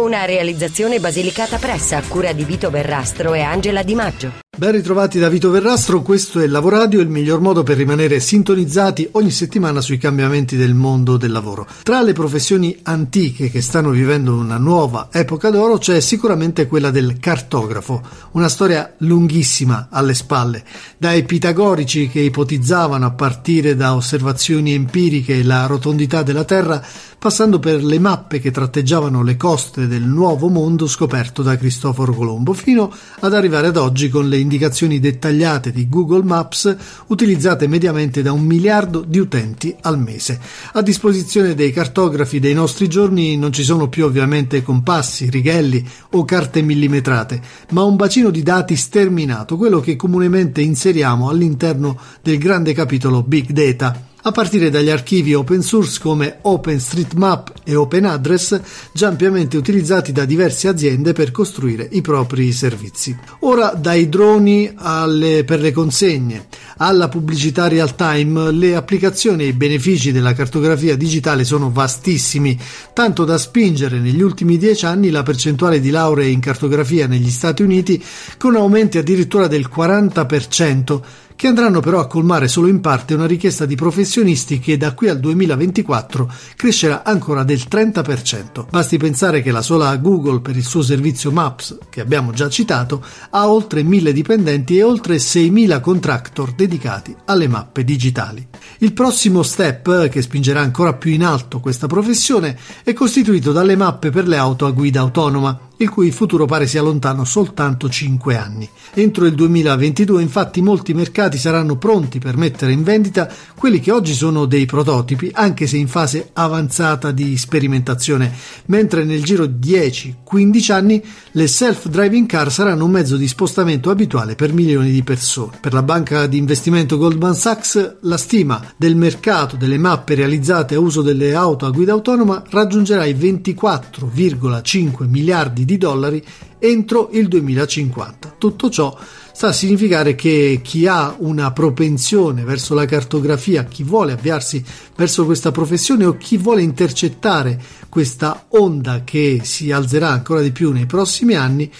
Una realizzazione basilicata pressa a cura di Vito Verrastro e Angela Di Maggio. Ben ritrovati da Vito Verrastro, questo è Lavoradio, il miglior modo per rimanere sintonizzati ogni settimana sui cambiamenti del mondo del lavoro. Tra le professioni antiche che stanno vivendo una nuova epoca d'oro c'è sicuramente quella del cartografo, una storia lunghissima alle spalle, dai pitagorici che ipotizzavano a partire da osservazioni empiriche la rotondità della Terra passando per le mappe che tratteggiavano le coste del nuovo mondo scoperto da Cristoforo Colombo, fino ad arrivare ad oggi con le indicazioni dettagliate di Google Maps utilizzate mediamente da un miliardo di utenti al mese. A disposizione dei cartografi dei nostri giorni non ci sono più ovviamente compassi, righelli o carte millimetrate, ma un bacino di dati sterminato, quello che comunemente inseriamo all'interno del grande capitolo Big Data a partire dagli archivi open source come OpenStreetMap e OpenAddress, già ampiamente utilizzati da diverse aziende per costruire i propri servizi. Ora dai droni alle, per le consegne alla pubblicità real time, le applicazioni e i benefici della cartografia digitale sono vastissimi, tanto da spingere negli ultimi dieci anni la percentuale di lauree in cartografia negli Stati Uniti con aumenti addirittura del 40%, che andranno però a colmare solo in parte una richiesta di professionisti che da qui al 2024 crescerà ancora del 30%. Basti pensare che la sola Google per il suo servizio Maps, che abbiamo già citato, ha oltre 1000 dipendenti e oltre 6000 contractor dedicati alle mappe digitali. Il prossimo step, che spingerà ancora più in alto questa professione, è costituito dalle mappe per le auto a guida autonoma, il cui futuro pare sia lontano soltanto 5 anni. Entro il 2022 infatti molti mercati saranno pronti per mettere in vendita quelli che oggi sono dei prototipi, anche se in fase avanzata di sperimentazione, mentre nel giro di 10-15 anni le self-driving car saranno un mezzo di spostamento abituale per milioni di persone. Per la banca di investimento Goldman Sachs la stima del mercato delle mappe realizzate a uso delle auto a guida autonoma raggiungerà i 24,5 miliardi di di dollari entro il 2050. Tutto ciò sta a significare che chi ha una propensione verso la cartografia, chi vuole avviarsi verso questa professione o chi vuole intercettare questa onda che si alzerà ancora di più nei prossimi anni,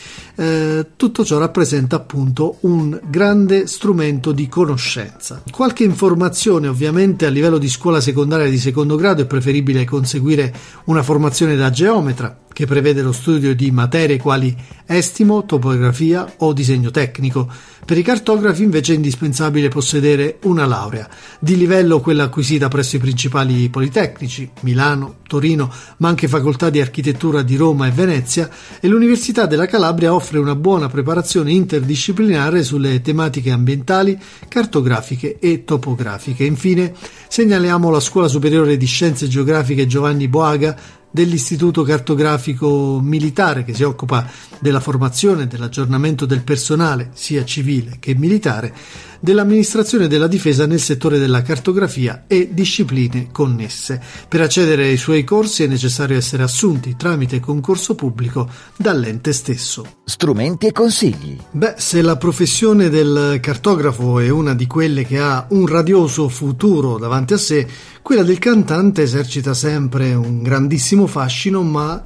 eh, tutto ciò rappresenta appunto un grande strumento di conoscenza. Qualche informazione ovviamente a livello di scuola secondaria di secondo grado è preferibile conseguire una formazione da geometra che prevede lo studio di materie quali estimo, topografia o disegno tecnico. Per i cartografi invece è indispensabile possedere una laurea, di livello quella acquisita presso i principali politecnici, Milano, Torino, ma anche facoltà di architettura di Roma e Venezia, e l'Università della Calabria offre una buona preparazione interdisciplinare sulle tematiche ambientali, cartografiche e topografiche. Infine segnaliamo la Scuola Superiore di Scienze Geografiche Giovanni Boaga, dell'Istituto Cartografico Militare che si occupa della formazione e dell'aggiornamento del personale, sia civile che militare, dell'amministrazione della difesa nel settore della cartografia e discipline connesse. Per accedere ai suoi corsi è necessario essere assunti tramite concorso pubblico dall'ente stesso. Strumenti e consigli. Beh, se la professione del cartografo è una di quelle che ha un radioso futuro davanti a sé, quella del cantante esercita sempre un grandissimo fascino, ma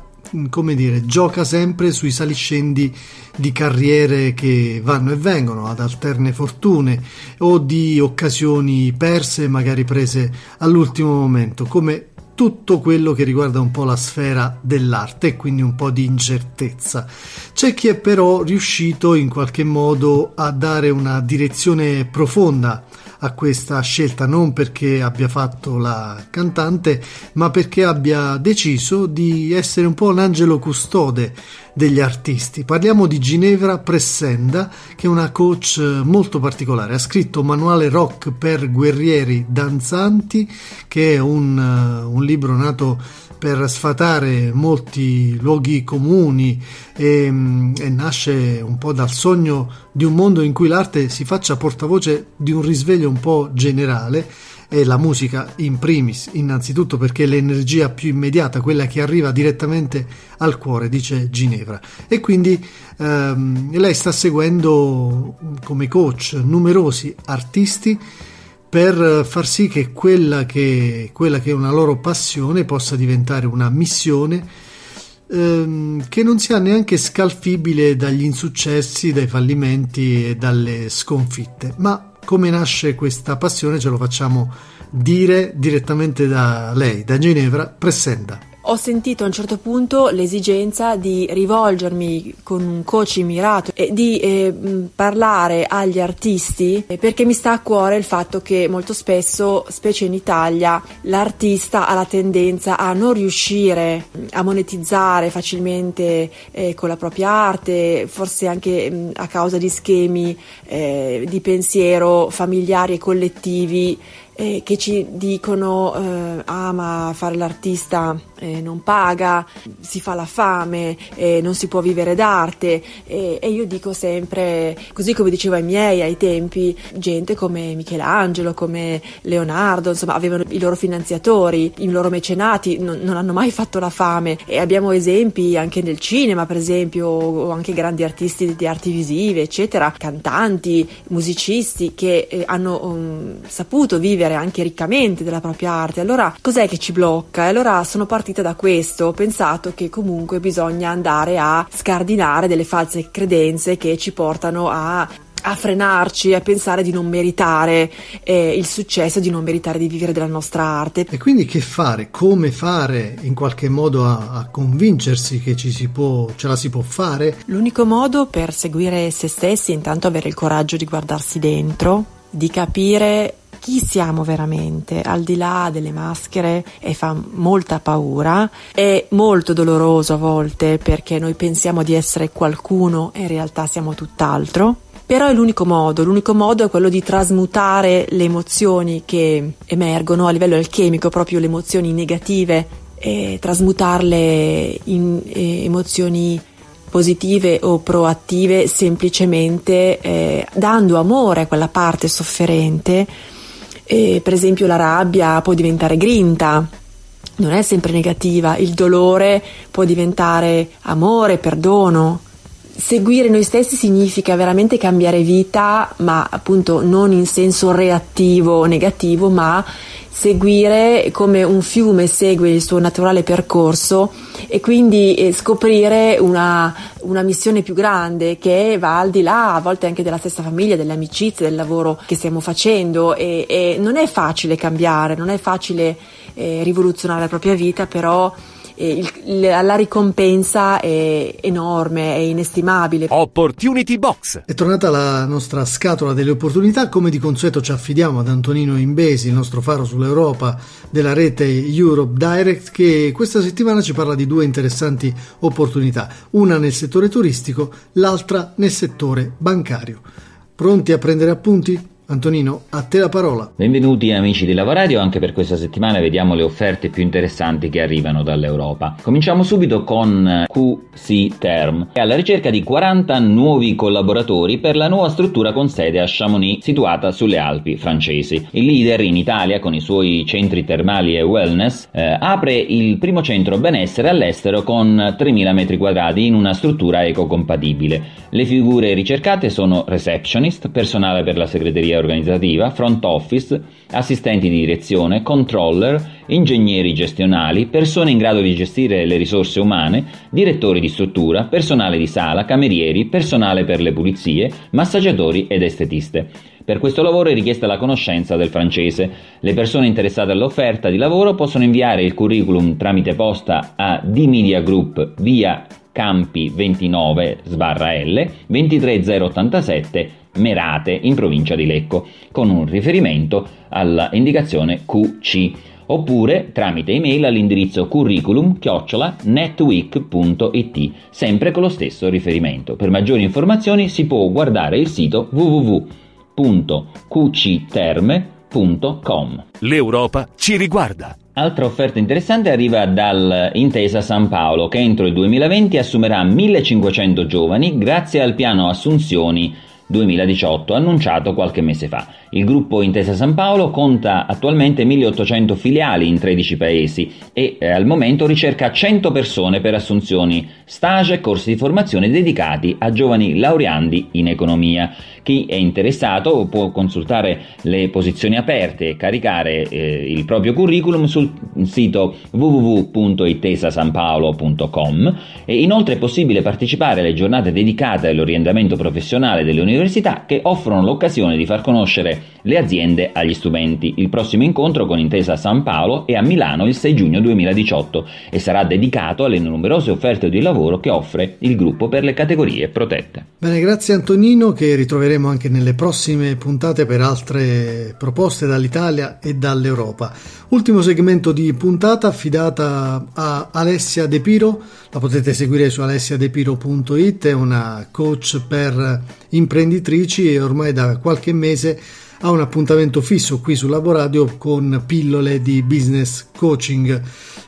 come dire, gioca sempre sui saliscendi di carriere che vanno e vengono ad alterne fortune o di occasioni perse, magari prese all'ultimo momento, come tutto quello che riguarda un po' la sfera dell'arte e quindi un po' di incertezza. C'è chi è però riuscito in qualche modo a dare una direzione profonda a questa scelta, non perché abbia fatto la cantante, ma perché abbia deciso di essere un po' l'angelo custode degli artisti. Parliamo di Ginevra Pressenda, che è una coach molto particolare. Ha scritto Manuale Rock per guerrieri danzanti, che è un, un libro nato per sfatare molti luoghi comuni e, e, nasce un po' dal sogno di un mondo in cui l'arte si faccia portavoce di un risveglio un po' generale e la musica in primis, innanzitutto perché è l'energia più immediata, quella che arriva direttamente al cuore, dice Ginevra. E quindi ehm, lei sta seguendo come coach numerosi artisti per far sì che quella, che quella che è una loro passione possa diventare una missione ehm, che non sia neanche scalfibile dagli insuccessi, dai fallimenti e dalle sconfitte, ma come nasce questa passione ce lo facciamo dire direttamente da lei, da Ginevra, presenta ho sentito a un certo punto l'esigenza di rivolgermi con un coach immirato e di eh, parlare agli artisti eh, perché mi sta a cuore il fatto che molto spesso, specie in Italia, l'artista ha la tendenza a non riuscire a monetizzare facilmente eh, con la propria arte, forse anche mh, a causa di schemi eh, di pensiero familiari e collettivi eh, che ci dicono eh, ah fare l'artista eh, non paga, si fa la fame, eh, non si può vivere d'arte. E io dico sempre, così come dicevo ai miei ai tempi, gente come Michelangelo, come Leonardo, insomma avevano i loro finanziatori, i loro mecenati, non, non hanno mai fatto la fame. E abbiamo esempi anche nel cinema per esempio o anche grandi artisti di arti visive eccetera, cantanti, musicisti che eh, hanno um, saputo vivere vivere anche riccamente della propria arte. Allora cos'è che ci blocca? E allora sono partita da questo, ho pensato che comunque bisogna andare a scardinare delle false credenze che ci portano a a frenarci, a pensare di non meritare eh, il successo, di non meritare di vivere della nostra arte. E quindi che fare? Come fare in qualche modo a, a convincersi che ci si può, ce la si può fare? L'unico modo per seguire se stessi è intanto avere il coraggio di guardarsi dentro, di capire chi siamo veramente, al di là delle maschere, e fa molta paura, è molto doloroso a volte perché noi pensiamo di essere qualcuno e in realtà siamo tutt'altro. Però è l'unico modo, l'unico modo è quello di trasmutare le emozioni che emergono a livello alchemico, proprio le emozioni negative, e trasmutarle in eh, emozioni positive o proattive semplicemente eh, dando amore a quella parte sofferente e, per esempio la rabbia può diventare grinta, non è sempre negativa, il dolore può diventare amore, perdono. Seguire noi stessi significa veramente cambiare vita, ma appunto non in senso reattivo o negativo, ma seguire come un fiume segue il suo naturale percorso e quindi eh, scoprire una, una, missione più grande che va al di là a volte anche della stessa famiglia, delle amicizie, del lavoro che stiamo facendo. E, e non è facile cambiare, non è facile eh, rivoluzionare la propria vita, però il, la ricompensa è enorme, è inestimabile. Opportunity Box. È tornata la nostra scatola delle opportunità, come di consueto ci affidiamo ad Antonino Imbesi, il nostro faro sull'Europa della rete Europe Direct, che questa settimana ci parla di due interessanti opportunità, una nel settore turistico, l'altra nel settore bancario. Pronti a prendere appunti? Antonino, a te la parola. Benvenuti amici di Lavoradio, anche per questa settimana vediamo le offerte più interessanti che arrivano dall'Europa. Cominciamo subito con QC Term, è alla ricerca di 40 nuovi collaboratori per la nuova struttura con sede a Chamonix, situata sulle Alpi francesi. Il leader in Italia, con i suoi centri termali e wellness, eh, apre il primo centro benessere all'estero con 3.000 m2 in una struttura ecocompatibile. Le figure ricercate sono receptionist, personale per la segreteria organizzativa, front office, assistenti di direzione, controller, ingegneri gestionali, persone in grado di gestire le risorse umane, direttori di struttura, personale di sala, camerieri, personale per le pulizie, massaggiatori ed estetiste. Per questo lavoro è richiesta la conoscenza del francese. Le persone interessate all'offerta di lavoro possono inviare il curriculum tramite posta a D-Media Group via Campi 29 sbarra L 23087 Merate in provincia di Lecco, con un riferimento alla indicazione QC oppure tramite email all'indirizzo curriculum netweek.it, sempre con lo stesso riferimento. Per maggiori informazioni si può guardare il sito www.qcterme.com. L'Europa ci riguarda. Altra offerta interessante arriva dall'Intesa San Paolo che entro il 2020 assumerà 1500 giovani grazie al piano assunzioni 2018 annunciato qualche mese fa. Il gruppo Intesa San Paolo conta attualmente 1800 filiali in 13 paesi e eh, al momento ricerca 100 persone per assunzioni, stage e corsi di formazione dedicati a giovani laureandi in economia. Chi è interessato può consultare le posizioni aperte e caricare eh, il proprio curriculum sul sito www.itesasanpaolo.com e inoltre è possibile partecipare alle giornate dedicate all'orientamento professionale delle università che offrono l'occasione di far conoscere le aziende agli studenti. Il prossimo incontro con Intesa San Paolo è a Milano il 6 giugno 2018 e sarà dedicato alle numerose offerte di lavoro che offre il gruppo per le categorie protette. Bene, grazie Antonino che ritroveremo anche nelle prossime puntate per altre proposte dall'Italia e dall'Europa. Ultimo segmento di puntata affidata a Alessia De Piro, la potete seguire su alessiadepiro.it, è una coach per imprenditrici e ormai da qualche mese ha un appuntamento fisso qui su Laboradio con pillole di business coaching.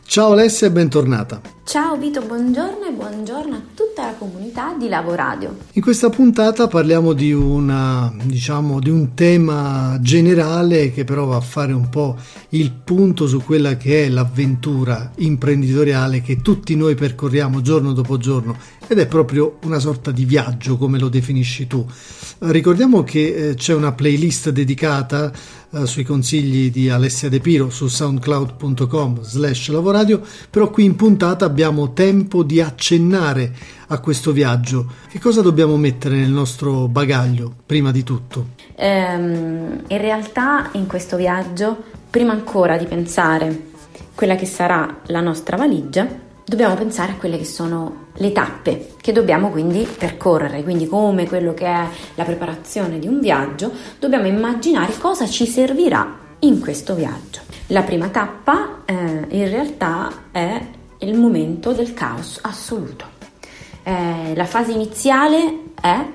Ciao Alessia e bentornata. Ciao Vito, buongiorno e buongiorno a tutta la comunità di Lavoradio. In questa puntata parliamo di, una, diciamo, di un tema generale che però va a fare un po' il punto su quella che è l'avventura imprenditoriale che tutti noi percorriamo giorno dopo giorno ed è proprio una sorta di viaggio come lo definisci tu. Ricordiamo che eh, c'è una playlist dedicata eh, sui consigli di Alessia De Piro su soundcloud.com slash lavoradio, però qui in puntata abbiamo tempo di accennare a questo viaggio. Che cosa dobbiamo mettere nel nostro bagaglio prima di tutto? Um, in realtà in questo viaggio, prima ancora di pensare quella che sarà la nostra valigia, dobbiamo pensare a quelle che sono le tappe che dobbiamo quindi percorrere, quindi come quello che è la preparazione di un viaggio, dobbiamo immaginare cosa ci servirà in questo viaggio. La prima tappa eh, in realtà è il momento del caos assoluto. Eh, la fase iniziale è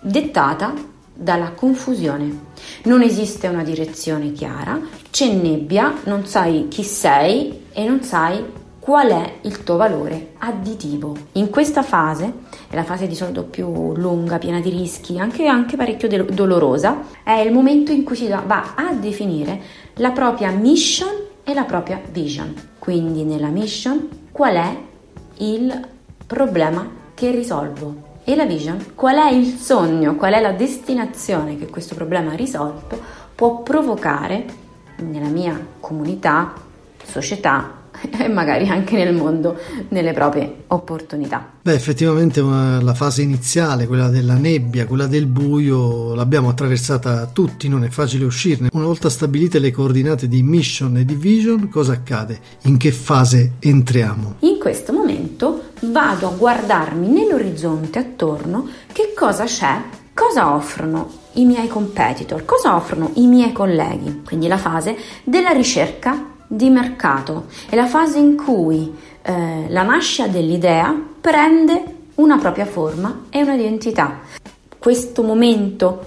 dettata dalla confusione. Non esiste una direzione chiara, c'è nebbia, non sai chi sei e non sai qual è il tuo valore additivo. In questa fase, è la fase di solito più lunga, piena di rischi, anche, anche parecchio de- dolorosa, è il momento in cui si va a definire la propria mission e la propria vision. Quindi nella mission qual è il problema che risolvo e la vision qual è il sogno, qual è la destinazione che questo problema risolto può provocare nella mia comunità, società e magari anche nel mondo nelle proprie opportunità. Beh, effettivamente la fase iniziale, quella della nebbia, quella del buio, l'abbiamo attraversata tutti, non è facile uscirne. Una volta stabilite le coordinate di mission e di vision, cosa accade? In che fase entriamo? In questo momento vado a guardarmi nell'orizzonte attorno che cosa c'è, cosa offrono i miei competitor, cosa offrono i miei colleghi. Quindi la fase della ricerca di mercato, è la fase in cui eh, la nascita dell'idea prende una propria forma e un'identità. Questo momento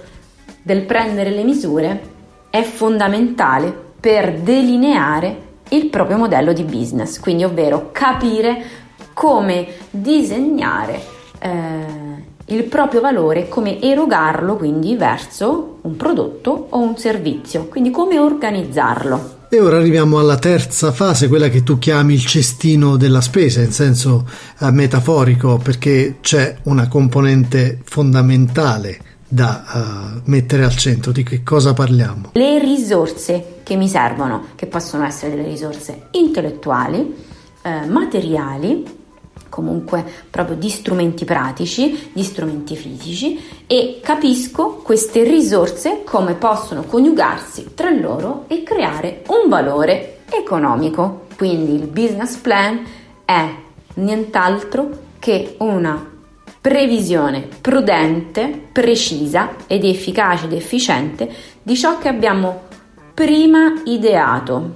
del prendere le misure è fondamentale per delineare il proprio modello di business, quindi ovvero capire come disegnare eh, il proprio valore, come erogarlo quindi verso un prodotto o un servizio, quindi come organizzarlo. E ora arriviamo alla terza fase, quella che tu chiami il cestino della spesa, in senso eh, metaforico, perché c'è una componente fondamentale da uh, mettere al centro. Di che cosa parliamo? Le risorse che mi servono, che possono essere delle risorse intellettuali, eh, materiali, comunque proprio di strumenti pratici, di strumenti fisici e capisco queste risorse come possono coniugarsi tra loro e creare un valore economico. Quindi il business plan è nient'altro che una previsione prudente, precisa ed efficace ed efficiente di ciò che abbiamo prima ideato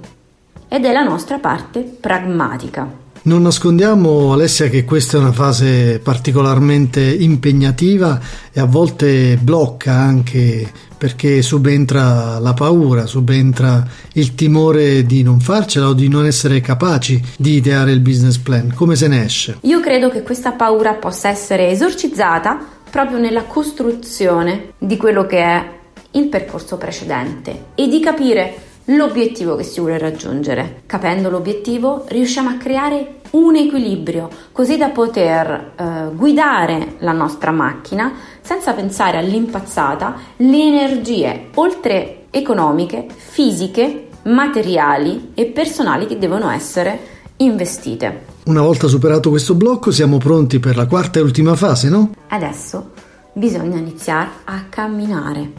ed è la nostra parte pragmatica. Non nascondiamo Alessia che questa è una fase particolarmente impegnativa e a volte blocca anche perché subentra la paura, subentra il timore di non farcela o di non essere capaci di ideare il business plan. Come se ne esce? Io credo che questa paura possa essere esorcizzata proprio nella costruzione di quello che è il percorso precedente e di capire l'obiettivo che si vuole raggiungere. Capendo l'obiettivo riusciamo a creare un equilibrio così da poter eh, guidare la nostra macchina senza pensare all'impazzata le energie oltre economiche, fisiche, materiali e personali che devono essere investite. Una volta superato questo blocco siamo pronti per la quarta e ultima fase, no? Adesso bisogna iniziare a camminare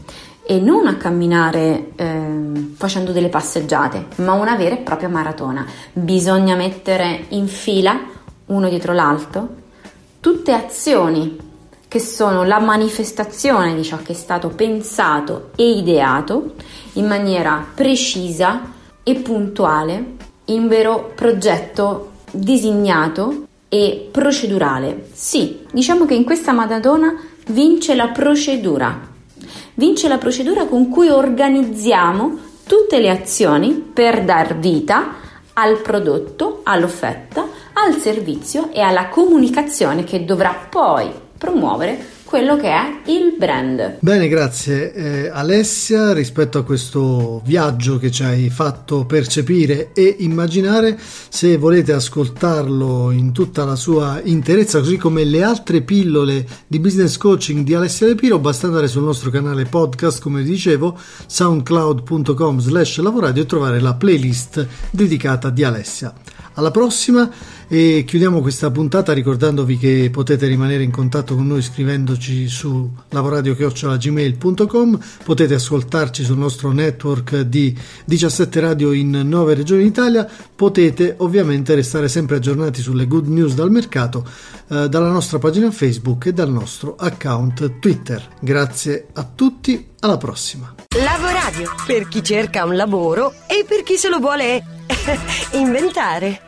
e non a camminare eh, facendo delle passeggiate, ma una vera e propria maratona. Bisogna mettere in fila, uno dietro l'altro, tutte azioni che sono la manifestazione di ciò che è stato pensato e ideato in maniera precisa e puntuale, in vero progetto disegnato e procedurale. Sì, diciamo che in questa maratona vince la procedura vince la procedura con cui organizziamo tutte le azioni per dar vita al prodotto, all'offerta, al servizio e alla comunicazione che dovrà poi promuovere quello che è il brand. Bene, grazie eh, Alessia rispetto a questo viaggio che ci hai fatto percepire e immaginare. Se volete ascoltarlo in tutta la sua interezza, così come le altre pillole di business coaching di Alessia Lepiro, basta andare sul nostro canale podcast, come dicevo, soundcloud.com slash lavoradio e trovare la playlist dedicata di Alessia. Alla prossima e chiudiamo questa puntata ricordandovi che potete rimanere in contatto con noi scrivendoci su lavoradio.gmail.com potete ascoltarci sul nostro network di 17 radio in 9 regioni d'Italia. Potete ovviamente restare sempre aggiornati sulle good news dal mercato eh, dalla nostra pagina Facebook e dal nostro account Twitter. Grazie a tutti alla prossima. Lavoradio per chi cerca un lavoro e per chi se lo vuole inventare